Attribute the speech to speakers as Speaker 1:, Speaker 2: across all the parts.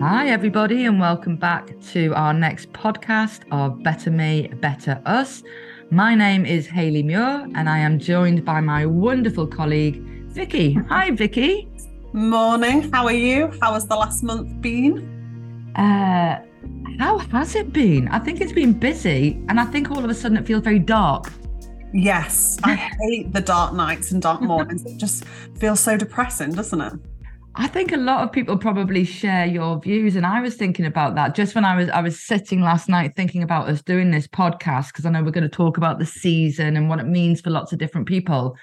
Speaker 1: Hi, everybody, and welcome back to our next podcast of Better Me, Better Us. My name is Haley Muir, and I am joined by my wonderful colleague, Vicki. Hi, Vicki.
Speaker 2: Morning. How are you? How has the last month been?
Speaker 1: Uh, how has it been? I think it's been busy, and I think all of a sudden it feels very dark.
Speaker 2: Yes, I hate the dark nights and dark mornings. it just feels so depressing, doesn't it?
Speaker 1: I think a lot of people probably share your views, and I was thinking about that just when I was I was sitting last night thinking about us doing this podcast because I know we're going to talk about the season and what it means for lots of different people.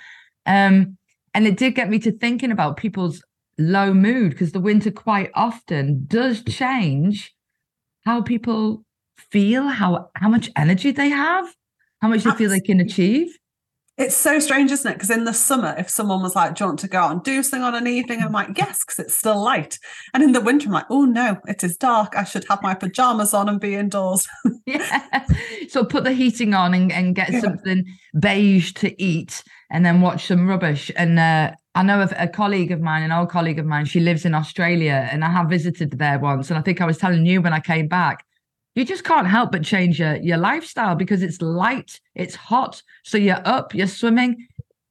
Speaker 1: Um, and it did get me to thinking about people's low mood because the winter quite often does change how people feel, how how much energy they have, how much they feel they can achieve.
Speaker 2: It's so strange, isn't it? Because in the summer, if someone was like, Do you want to go out and do something on an evening? I'm like, Yes, because it's still light. And in the winter, I'm like, Oh no, it is dark. I should have my pajamas on and be indoors.
Speaker 1: yeah. So put the heating on and, and get yeah. something beige to eat and then watch some rubbish. And uh, I know of a colleague of mine, an old colleague of mine, she lives in Australia and I have visited there once. And I think I was telling you when I came back, you just can't help but change your, your lifestyle because it's light, it's hot. So you're up, you're swimming.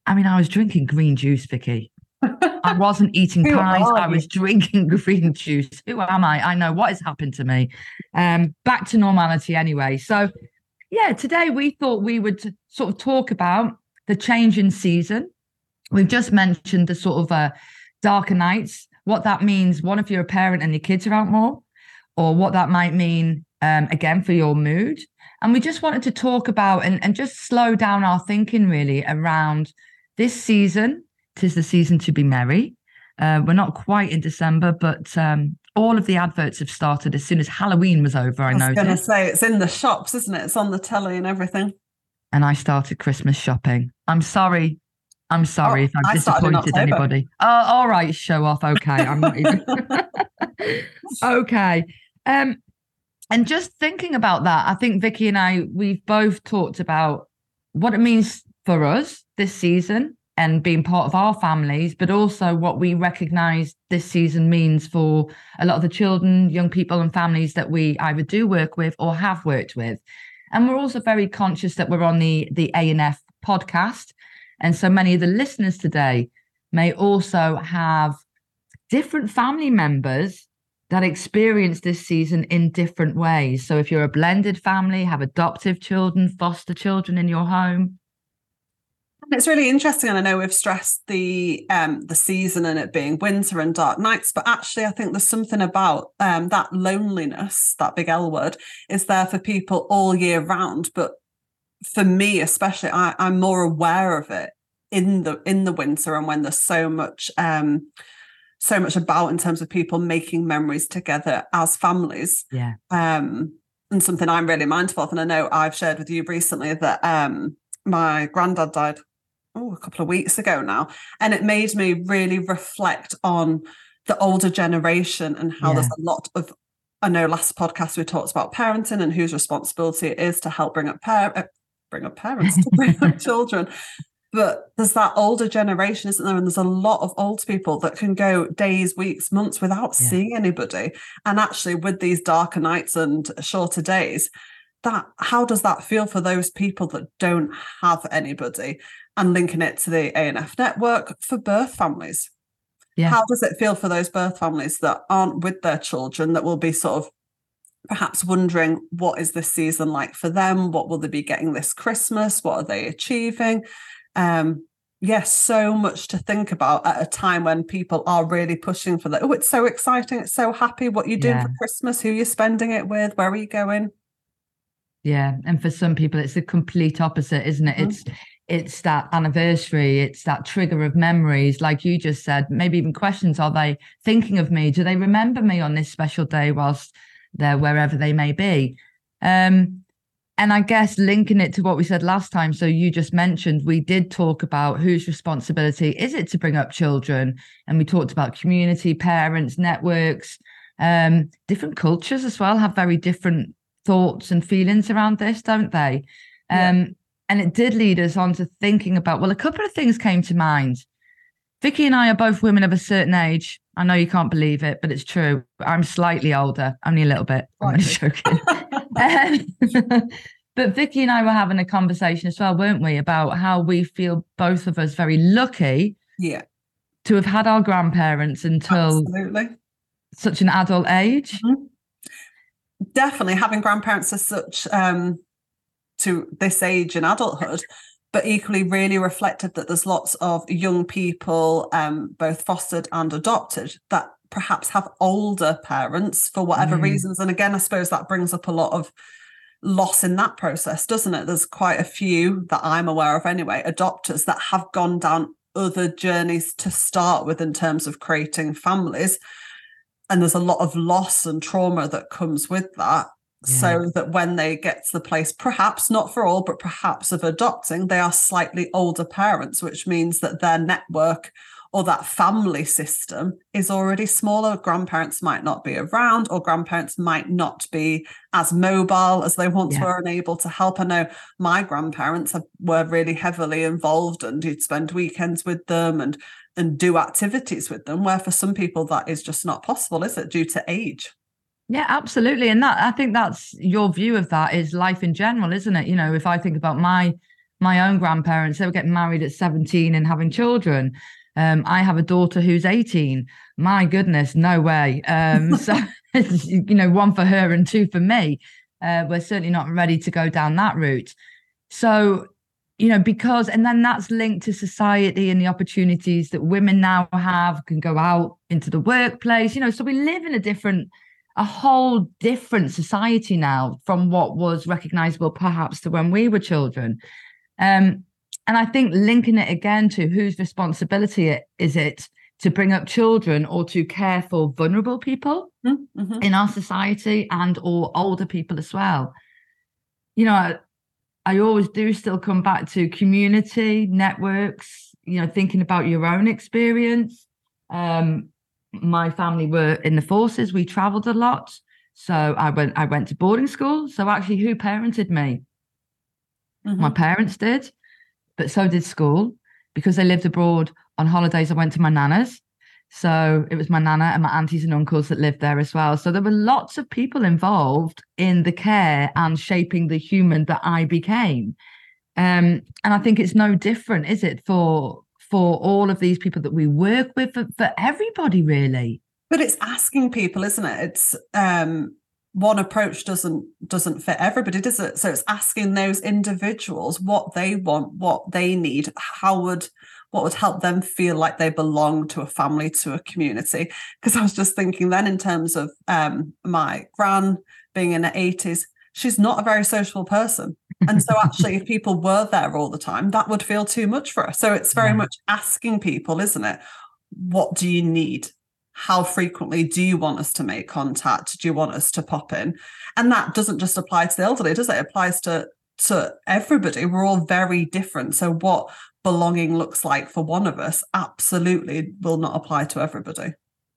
Speaker 1: I mean, I was drinking green juice, Vicki. I wasn't eating pies. I was drinking green juice. Who am I? I know what has happened to me. Um, back to normality anyway. So, yeah, today we thought we would sort of talk about the change in season. We've just mentioned the sort of uh, darker nights, what that means. One, if you're a parent and your kids are out more, or what that might mean um, again for your mood. And we just wanted to talk about and, and just slow down our thinking really around this season. Tis the season to be merry. Uh, we're not quite in December, but um, all of the adverts have started as soon as Halloween was over. I, know. I was
Speaker 2: going to say it's in the shops, isn't it? It's on the telly and everything.
Speaker 1: And I started Christmas shopping. I'm sorry. I'm sorry oh, if I've disappointed anybody. Oh, all right, show off. Okay, I'm not even. okay. Um, and just thinking about that, I think Vicki and I, we've both talked about what it means for us this season and being part of our families, but also what we recognize this season means for a lot of the children, young people, and families that we either do work with or have worked with. And we're also very conscious that we're on the the A&F podcast. And so many of the listeners today may also have different family members that experience this season in different ways. So if you're a blended family, have adoptive children, foster children in your home.
Speaker 2: It's really interesting, and I know we've stressed the um, the season and it being winter and dark nights, but actually, I think there's something about um, that loneliness, that big L word, is there for people all year round. But for me, especially, I, I'm more aware of it in the in the winter and when there's so much um, so much about in terms of people making memories together as families.
Speaker 1: Yeah.
Speaker 2: Um, and something I'm really mindful of. And I know I've shared with you recently that um, my granddad died oh, a couple of weeks ago now. And it made me really reflect on the older generation and how yeah. there's a lot of I know last podcast we talked about parenting and whose responsibility it is to help bring up par- uh, bring up parents to bring up children but there's that older generation, isn't there? And there's a lot of old people that can go days, weeks, months without yeah. seeing anybody. And actually, with these darker nights and shorter days, that how does that feel for those people that don't have anybody? And linking it to the A&F network for birth families. Yeah. How does it feel for those birth families that aren't with their children that will be sort of perhaps wondering what is this season like for them? What will they be getting this Christmas? What are they achieving? Um, yes, so much to think about at a time when people are really pushing for that. Oh, it's so exciting. It's so happy. What you doing yeah. for Christmas? Who you're spending it with? Where are you going?
Speaker 1: Yeah. And for some people, it's the complete opposite, isn't it? Mm-hmm. It's it's that anniversary, it's that trigger of memories, like you just said, maybe even questions. Are they thinking of me? Do they remember me on this special day whilst they're wherever they may be? Um, and I guess linking it to what we said last time. So you just mentioned we did talk about whose responsibility is it to bring up children, and we talked about community, parents, networks, um, different cultures as well have very different thoughts and feelings around this, don't they? Yeah. Um, and it did lead us on to thinking about well, a couple of things came to mind. Vicky and I are both women of a certain age. I know you can't believe it, but it's true. I'm slightly older, only a little bit. I'm only joking. Um, but Vicki and I were having a conversation as well, weren't we, about how we feel both of us very lucky
Speaker 2: Yeah,
Speaker 1: to have had our grandparents until
Speaker 2: absolutely.
Speaker 1: such an adult age.
Speaker 2: Definitely having grandparents as such um, to this age in adulthood, but equally really reflected that there's lots of young people, um, both fostered and adopted, that perhaps have older parents for whatever
Speaker 1: Mm.
Speaker 2: reasons. And again, I suppose that brings up a lot of loss in that process, doesn't it? There's quite a few that I'm aware of anyway, adopters that have gone down other journeys to start with in terms of creating families. And there's a lot of loss and trauma that comes with that. So that when they get to the place, perhaps not for all, but perhaps of adopting, they are slightly older parents, which means that their network or that family system is already smaller. Grandparents might not be around, or grandparents might not be as mobile as they once
Speaker 1: Yeah.
Speaker 2: were and able to help. I know my grandparents have, were really heavily involved, and you'd spend weekends with them and and do activities with them. Where for some people that is just not possible, is it, due to age?
Speaker 1: Yeah, absolutely. And that I think that's your view of that is life in general, isn't it? You know, if I think about my my own grandparents, they were getting married at 17 and having children. Um, I have a daughter who's 18. My goodness, no way. Um, so you know, one for her and two for me. Uh, we're certainly not ready to go down that route. So, you know, because and then that's linked to society and the opportunities that women now have, can go out into the workplace, you know, so we live in a different a whole different society now from what was recognizable perhaps to when we were children. Um, and I think linking it again to whose responsibility it, is it to bring up children or to care for vulnerable people
Speaker 2: Mhm.
Speaker 1: in our society and or older people as well. You know, I, I always do still come back to community networks, you know, thinking about your own experience. Um, my family were in the forces, we traveled a lot. So I went I went to boarding school. So actually who parented me? My
Speaker 2: Mhm.
Speaker 1: parents did, but so did school because they lived abroad on holidays. I went to my nana's. So it was my nana and my aunties and uncles that lived there as well. So there were lots of people involved in the care and shaping the human that I became. Um, and I think it's no different, is it, for for all of these people that we work with, for, for everybody really.
Speaker 2: But it's asking people, isn't it? It's um one approach doesn't doesn't fit everybody, does it? So it's asking those individuals what they want, what they need, how would what would help them feel like they belong to a family, to a community. Because I was just thinking then in terms of um my gran being in her 80s, she's not a very sociable person. And so actually if people were there all the time, that would feel too much for us So it's very
Speaker 1: Yeah.
Speaker 2: much asking people, isn't it? What do you need? how frequently do you want us to make contact? Do you want us to pop in? And that doesn't just apply to the elderly, does it? It applies to to everybody. We're all very different. So what belonging looks like for one of us absolutely will not apply to everybody.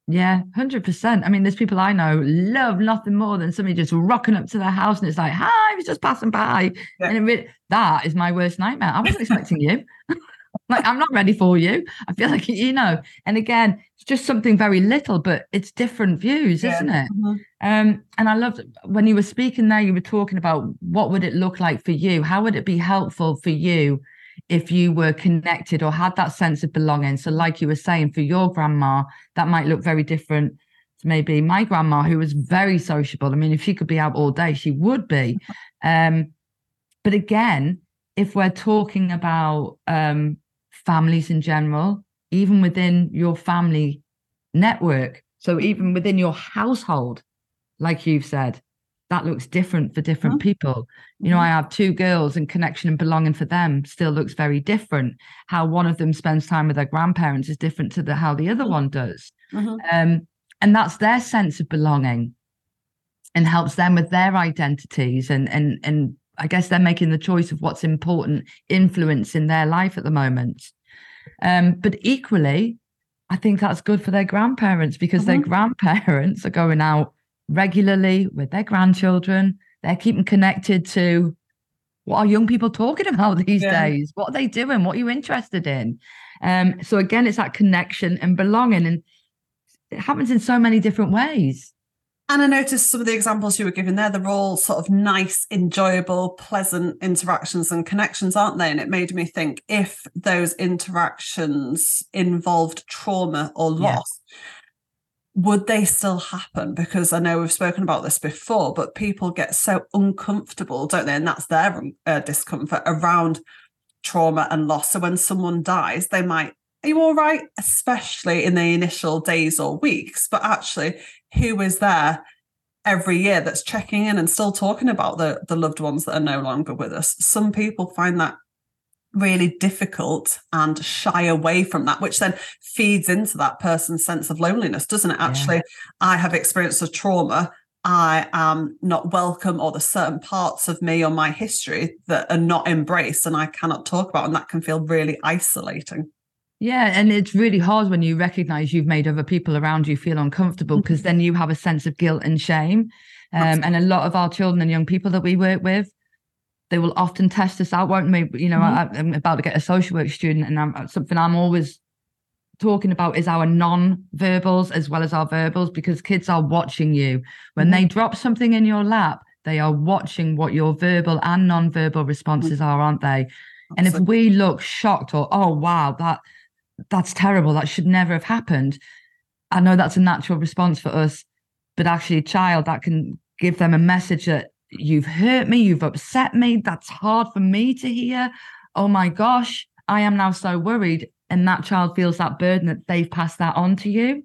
Speaker 1: Yeah, hundred percent. I mean, there's people I know love nothing more than somebody just rocking up to their house and it's like, "Hi, I was just passing by,"
Speaker 2: Yeah.
Speaker 1: and that is my worst nightmare. I wasn't expecting you. like, I'm not ready for you. I feel like you know. And again, it's just something very little, but it's different views,
Speaker 2: Yeah.
Speaker 1: isn't it?
Speaker 2: Mhm.
Speaker 1: Um, and I loved when you were speaking there, you were talking about what would it look like for you? How would it be helpful for you if you were connected or had that sense of belonging? So, like you were saying, for your grandma, that might look very different to maybe my grandma, who was very sociable. I mean, if she could be out all day, she would be. Um, but again, if we're talking about um, families in general, even within your family network, so even within your household, like you've said, that looks different for different
Speaker 2: Mhm.
Speaker 1: people. You know, I have two girls and connection and belonging for them still looks very different. How one of them spends time with their grandparents is different to the how the other
Speaker 2: Mhm.
Speaker 1: one does. Um, and that's their sense of belonging and helps them with their identities and and and I guess they're making the choice of what's important influence in their life at the moment. Um, but equally, I think that's good for their grandparents because their grandparents are going out regularly with their grandchildren. They're keeping connected to what are young people talking about these
Speaker 2: Yeah.
Speaker 1: days? What are they doing? What are you interested in? Um, so again, it's that connection and belonging. And it happens in so many different ways.
Speaker 2: And I noticed some of the examples you were giving there, they're all sort of nice, enjoyable, pleasant interactions and connections, aren't they? And it made me think if those interactions involved trauma or loss, yeah. Would they still happen? Because I know we've spoken about this before, but people get so uncomfortable, don't they? And that's their uh, discomfort around trauma and loss. So when someone dies, they might are you all right? Especially in the initial days or weeks. But actually, who is there every year that's checking in and still talking about the, the loved ones that are no longer with us? Some people find that really difficult and shy away from that, which then feeds into that person's sense of loneliness, doesn't it? Actually, yeah. I have experienced a trauma. I am not welcome, or the certain parts of me or my history that are not embraced and I cannot talk about. And that can feel really isolating.
Speaker 1: Yeah, and it's really hard when you recognize you've made other people around you feel uncomfortable because mm-hmm. then you have a sense of guilt and shame. Um, and a lot of our children and young people that we work with, they will often test us out, won't they? You know, mm-hmm. I, am about to get a social work student, and I'm, something I'm always talking about is our non-verbals as well as our verbals because kids are watching you when mm-hmm. they drop something in your lap. They are watching what your verbal and non-verbal responses mm-hmm. are, aren't they? Absolutely. And if we look shocked or oh wow that that's terrible. That should never have happened. I know that's a natural response for us, but actually, a child that can give them a message that you've hurt me, you've upset me. That's hard for me to hear. Oh my gosh, I am now so worried. And that child feels that burden that they've passed that on to you.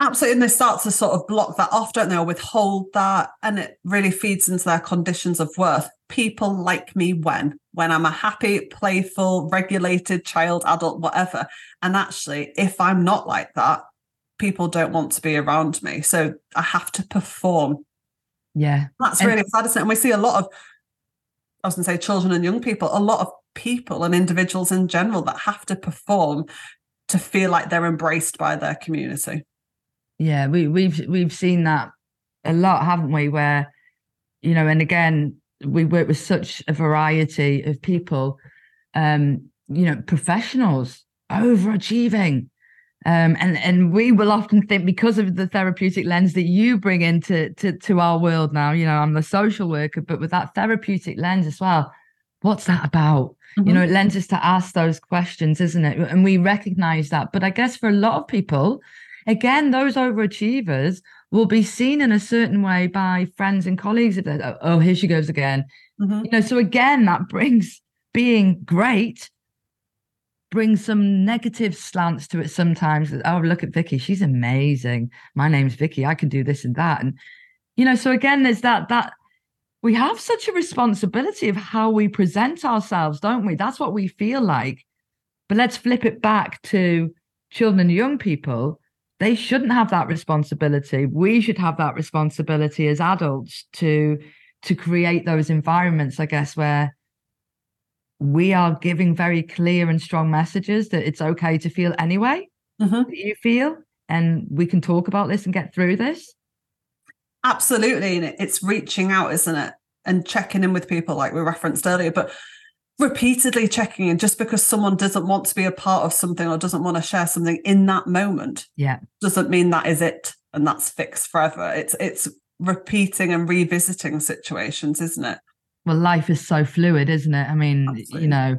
Speaker 2: Absolutely. And they start to sort of block that off, don't they? Or withhold that. And it really feeds into their conditions of worth. People like me when? When I'm a happy, playful, regulated child, adult, whatever. And actually, if I'm not like that, people don't want to be around me. So I have to perform.
Speaker 1: Yeah.
Speaker 2: That's really and- sad, isn't it? And we see a lot of, I was going to say children and young people, a lot of people and individuals in general that have to perform to feel like they're embraced by their community.
Speaker 1: Yeah, we, we've we've seen that a lot, haven't we? Where you know, and again, we work with such a variety of people. Um, you know, professionals overachieving. Um, and and we will often think because of the therapeutic lens that you bring into to, to our world now, you know, I'm the social worker, but with that therapeutic lens as well, what's that about? Mm-hmm. You know, it lends us to ask those questions, isn't it? And we recognize that. But I guess for a lot of people, again, those overachievers will be seen in a certain way by friends and colleagues. If they're, oh, here she goes again. Mm-hmm. You know, so again, that brings being great brings some negative slants to it sometimes. Oh, look at Vicki, she's amazing. My name's Vicki. I can do this and that. And you know, so again, there's that that we have such a responsibility of how we present ourselves, don't we? That's what we feel like. But let's flip it back to children and young people they shouldn't have that responsibility we should have that responsibility as adults to to create those environments i guess where we are giving very clear and strong messages that it's okay to feel anyway mm-hmm. you feel and we can talk about this and get through this.
Speaker 2: Absolutely and it's reaching out isn't it? And checking in with people like we referenced earlier but repeatedly checking in just because someone doesn't want to be a part of something or doesn't want to share something in that moment
Speaker 1: yeah.
Speaker 2: doesn't mean that is it and that's fixed forever. It's it's repeating and revisiting situations isn't it
Speaker 1: well life is so fluid isn't it i mean Absolutely. you know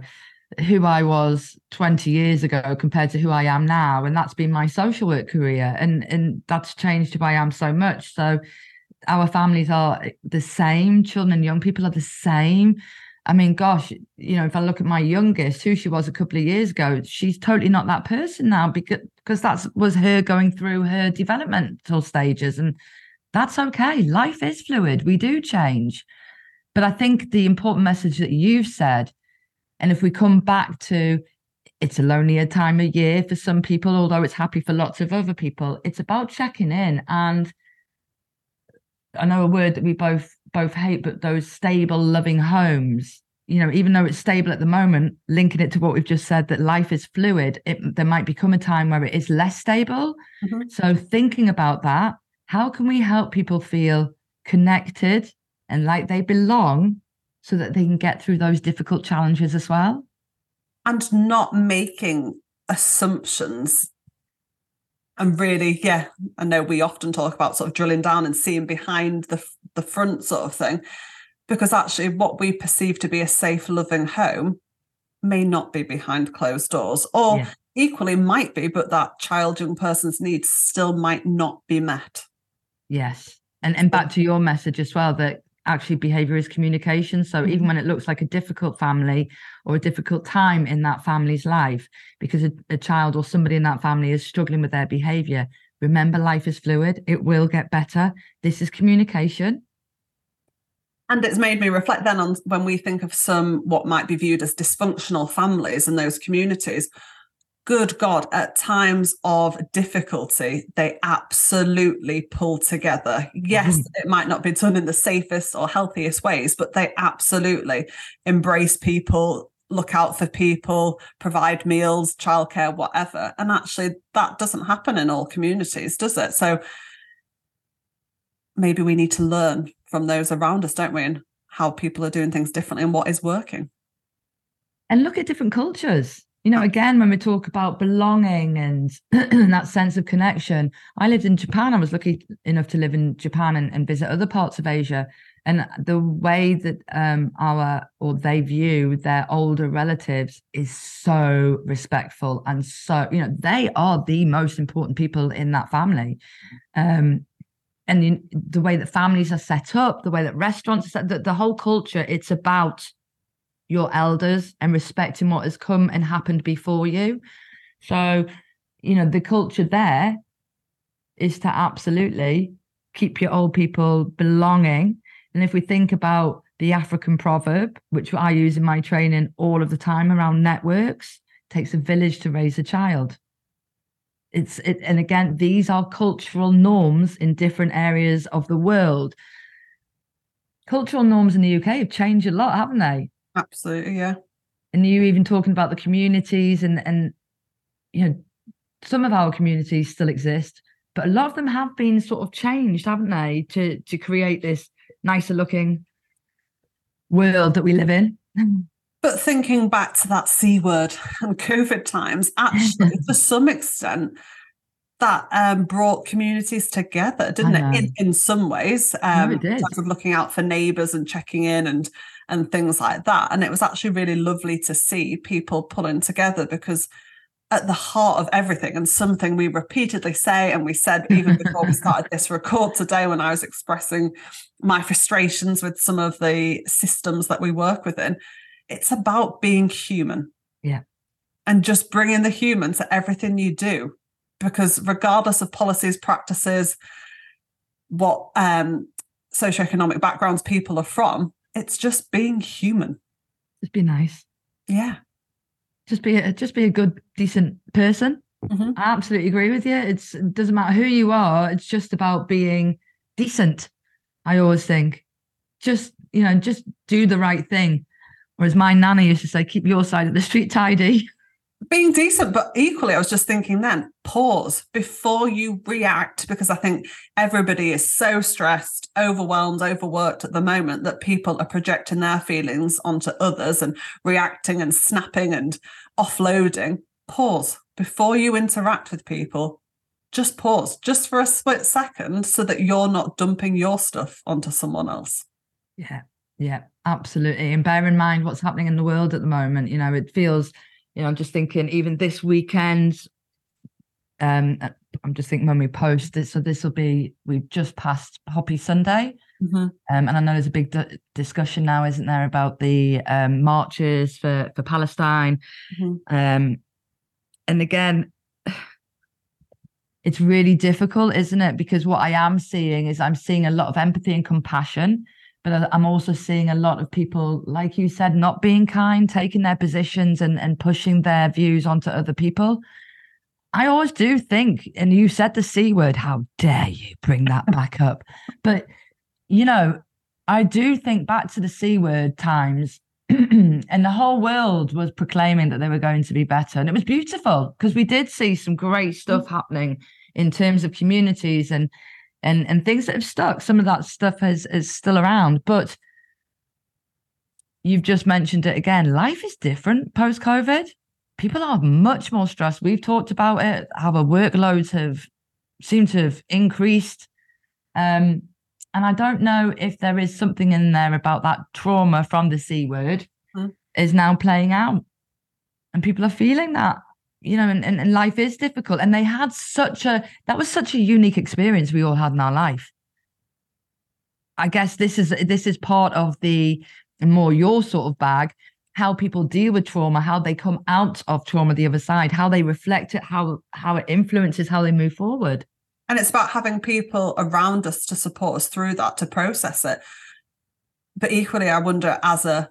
Speaker 1: who i was 20 years ago compared to who i am now and that's been my social work career and and that's changed who i am so much so our families are the same children and young people are the same I mean, gosh, you know, if I look at my youngest, who she was a couple of years ago, she's totally not that person now because because that was her going through her developmental stages, and that's okay. Life is fluid. We do change, but I think the important message that you've said, and if we come back to, it's a lonelier time of year for some people, although it's happy for lots of other people. It's about checking in, and I know a word that we both both hate, but those stable, loving homes, you know, even though it's stable at the moment, linking it to what we've just said that life is fluid, it, there might become a time where it is less stable. Mm-hmm. So, thinking about that, how can we help people feel connected and like they belong so that they can get through those difficult challenges as well?
Speaker 2: And not making assumptions and really, yeah, I know we often talk about sort of drilling down and seeing behind the the front sort of thing, because actually, what we perceive to be a safe, loving home may not be behind closed doors, or yeah. equally might be, but that child, young person's needs still might not be met.
Speaker 1: Yes, and and back to your message as well that actually behavior is communication. So mm-hmm. even when it looks like a difficult family or a difficult time in that family's life, because a, a child or somebody in that family is struggling with their behavior, remember life is fluid. It will get better. This is communication.
Speaker 2: And it's made me reflect then on when we think of some what might be viewed as dysfunctional families in those communities good God, at times of difficulty, they absolutely pull together. Yes, mm-hmm. it might not be done in the safest or healthiest ways, but they absolutely embrace people, look out for people, provide meals, childcare, whatever. And actually, that doesn't happen in all communities, does it? So maybe we need to learn from those around us, don't we? And how people are doing things differently and what is working.
Speaker 1: And look at different cultures you know, again, when we talk about belonging and that sense of connection, I lived in Japan. I was lucky enough to live in Japan and, and visit other parts of Asia. And the way that um, our or they view their older relatives is so respectful and so you know they are the most important people in that family. Um, and the, the way that families are set up, the way that restaurants set, the, the whole culture, it's about your elders and respecting what has come and happened before you. So, you know, the culture there is to absolutely keep your old people belonging. And if we think about the African proverb, which I use in my training all of the time around networks, takes a village to raise a child. It's it, and again, these are cultural norms in different areas of the world. Cultural norms in the UK have changed a lot, haven't they?
Speaker 2: Absolutely, yeah.
Speaker 1: And you even talking about the communities and and you know some of our communities still exist, but a lot of them have been sort of changed, haven't they, to to create this nicer looking world that we live in.
Speaker 2: But thinking back to that C word and COVID times, actually, to some extent, that um, brought communities together, didn't it? In, in some ways, um, no, of looking out for neighbours and checking in and and things like that. And it was actually really lovely to see people pulling together because at the heart of everything and something we repeatedly say and we said even before we started this record today when i was expressing my frustrations with some of the systems that we work within it's about being human
Speaker 1: yeah
Speaker 2: and just bringing the human to everything you do because regardless of policies practices what um socioeconomic backgrounds people are from it's just being human.
Speaker 1: Just be nice.
Speaker 2: Yeah.
Speaker 1: Just be a, just be a good, decent person. Mm-hmm. I absolutely agree with you. It's it doesn't matter who you are. It's just about being decent. I always think, just you know, just do the right thing. Whereas my nanny used to say, keep your side of the street tidy.
Speaker 2: being decent, but equally, I was just thinking then pause before you react because I think everybody is so stressed, overwhelmed, overworked at the moment that people are projecting their feelings onto others and reacting and snapping and offloading. Pause before you interact with people. Just pause just for a split second so that you're not dumping your stuff onto someone else.
Speaker 1: Yeah, yeah, absolutely. And bear in mind what's happening in the world at the moment. You know, it feels you know, I'm just thinking even this weekend, um, uh, I'm just thinking when we post this, so this will be we've just passed Happy Sunday, mm-hmm. um, and I know there's a big d- discussion now, isn't there, about the um, marches for for Palestine, mm-hmm. um, and again, it's really difficult, isn't it? Because what I am seeing is I'm seeing a lot of empathy and compassion but I'm also seeing a lot of people, like you said, not being kind, taking their positions and, and pushing their views onto other people. I always do think, and you said the C word, how dare you bring that back up? But, you know, I do think back to the C word times, and the whole world was proclaiming that they were going to be better. And it was beautiful because we did see some great mm. stuff happening in terms of communities and and and things that have stuck. Some of that stuff is is still around, but you've just mentioned it again. Life is different post COVID. People are much more stressed. We've talked about it, how the workloads have seemed to have increased. Um, and I don't know if there is something in there about that trauma from the C word mm. is now playing out. And people are feeling that, you know, and, and, and life is difficult. And they had such a, that was such a unique experience we all had in our life. I guess this is this is part of the more your sort of bag how people deal with trauma, how they come out of trauma the other side, how they reflect it, how how it influences how they move forward.
Speaker 2: And it's about having people around us to support us through that to process it. But equally, I wonder as a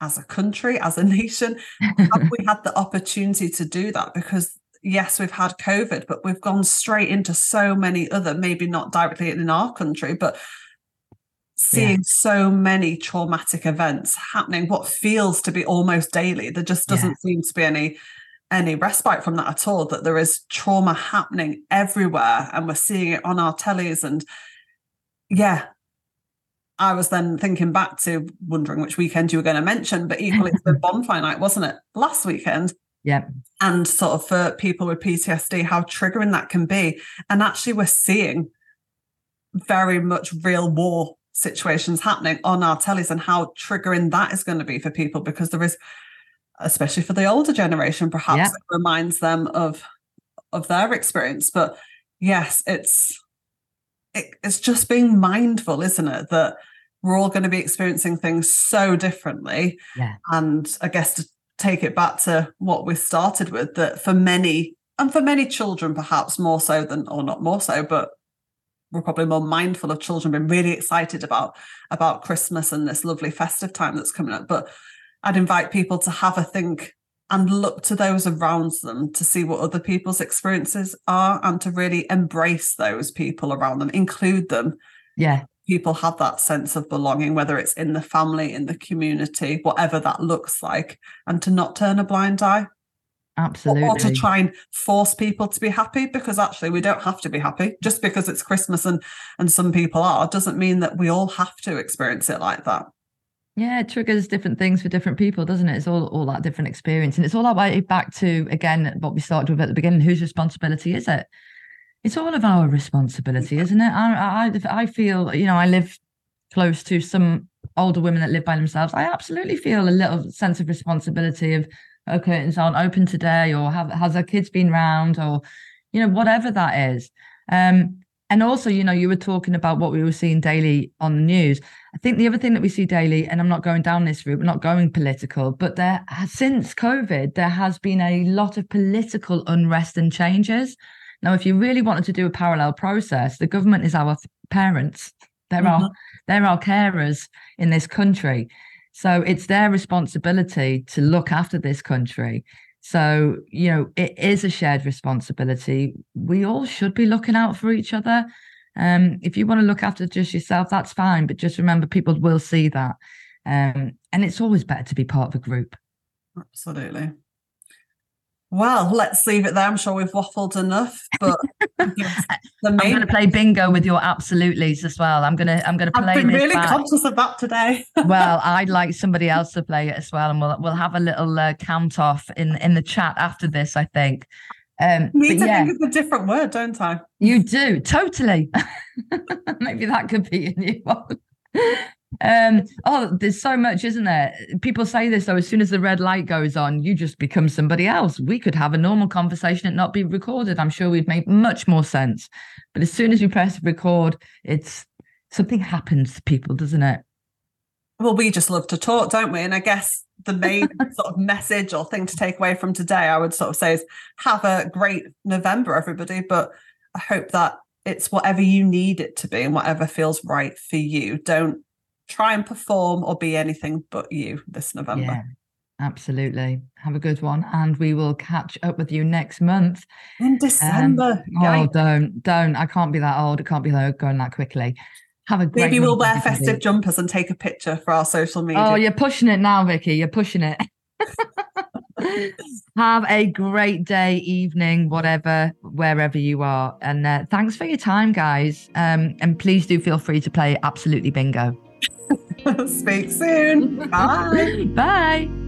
Speaker 2: as a country, as a nation, have we had the opportunity to do that? Because yes, we've had COVID, but we've gone straight into so many other, maybe not directly in our country, but seeing yeah. so many traumatic events happening what feels to be almost daily there just doesn't yeah. seem to be any any respite from that at all that there is trauma happening everywhere and we're seeing it on our tellies and yeah I was then thinking back to wondering which weekend you were going to mention, but equally it's the bonfire night, wasn't it? Last weekend.
Speaker 1: Yeah.
Speaker 2: And sort of for people with PTSD, how triggering that can be. And actually, we're seeing very much real war situations happening on our tellies and how triggering that is going to be for people because there is especially for the older generation perhaps yeah. it reminds them of of their experience but yes it's it, it's just being mindful isn't it that we're all going to be experiencing things so differently
Speaker 1: yeah.
Speaker 2: and i guess to take it back to what we started with that for many and for many children perhaps more so than or not more so but we're probably more mindful of children being really excited about about Christmas and this lovely festive time that's coming up. But I'd invite people to have a think and look to those around them to see what other people's experiences are and to really embrace those people around them, include them.
Speaker 1: Yeah.
Speaker 2: People have that sense of belonging, whether it's in the family, in the community, whatever that looks like, and to not turn a blind eye.
Speaker 1: Absolutely.
Speaker 2: Or, to try and force people to be happy because actually we don't have to be happy. Just because it's Christmas and and some people are doesn't mean that we all have to experience it like that.
Speaker 1: Yeah, it triggers different things for different people, doesn't it? It's all all that different experience. And it's all that way back to again what we started with at the beginning, whose responsibility is it? It's all of our responsibility, isn't it? I I, I feel, you know, I live close to some older women that live by themselves. I absolutely feel a little sense of responsibility of her curtains aren't open today or have has her kids been round or you know whatever that is. Um and also you know you were talking about what we were seeing daily on the news. I think the other thing that we see daily and i'm not going down this route we're not going political but there since covid there has been a lot of political unrest and changes. Now if you really wanted to do a parallel process the government is our parents. They're mm-hmm. our they're our carers in this country so it's their responsibility to look after this country. So, you know, it is a shared responsibility. We all should be looking out for each other. Um, if you want to look after just yourself, that's fine. But just remember, people will see that. Um, and it's always better to be part of a group.
Speaker 2: Absolutely. Well, let's leave it there. I'm sure we've waffled enough, but
Speaker 1: I'm going to play bingo with your absolutely's as well. I'm going to I'm going to play.
Speaker 2: I've been really back. conscious of that today.
Speaker 1: well, I'd like somebody else to play it as well, and we'll we'll have a little uh, count off in in the chat after this. I think.
Speaker 2: Um, need to yeah, think of a different word, don't I?
Speaker 1: You do totally. Maybe that could be a new one. Um, oh, there's so much, isn't there? People say this though, as soon as the red light goes on, you just become somebody else. We could have a normal conversation and not be recorded. I'm sure we'd make much more sense. But as soon as we press record, it's something happens to people, doesn't it?
Speaker 2: Well, we just love to talk, don't we? And I guess the main sort of message or thing to take away from today, I would sort of say is have a great November, everybody. But I hope that it's whatever you need it to be and whatever feels right for you. Don't try and perform or be anything but you this November. Yeah,
Speaker 1: absolutely. Have a good one. And we will catch up with you next month.
Speaker 2: In December.
Speaker 1: Um, oh, don't, don't. I can't be that old. It can't be going that quickly. Have a great
Speaker 2: Maybe we'll wear festive jumpers and take a picture for our social media.
Speaker 1: Oh, you're pushing it now, Vicki. You're pushing it. Have a great day, evening, whatever, wherever you are. And uh, thanks for your time, guys. Um, and please do feel free to play Absolutely Bingo.
Speaker 2: Speak soon. Bye.
Speaker 1: Bye.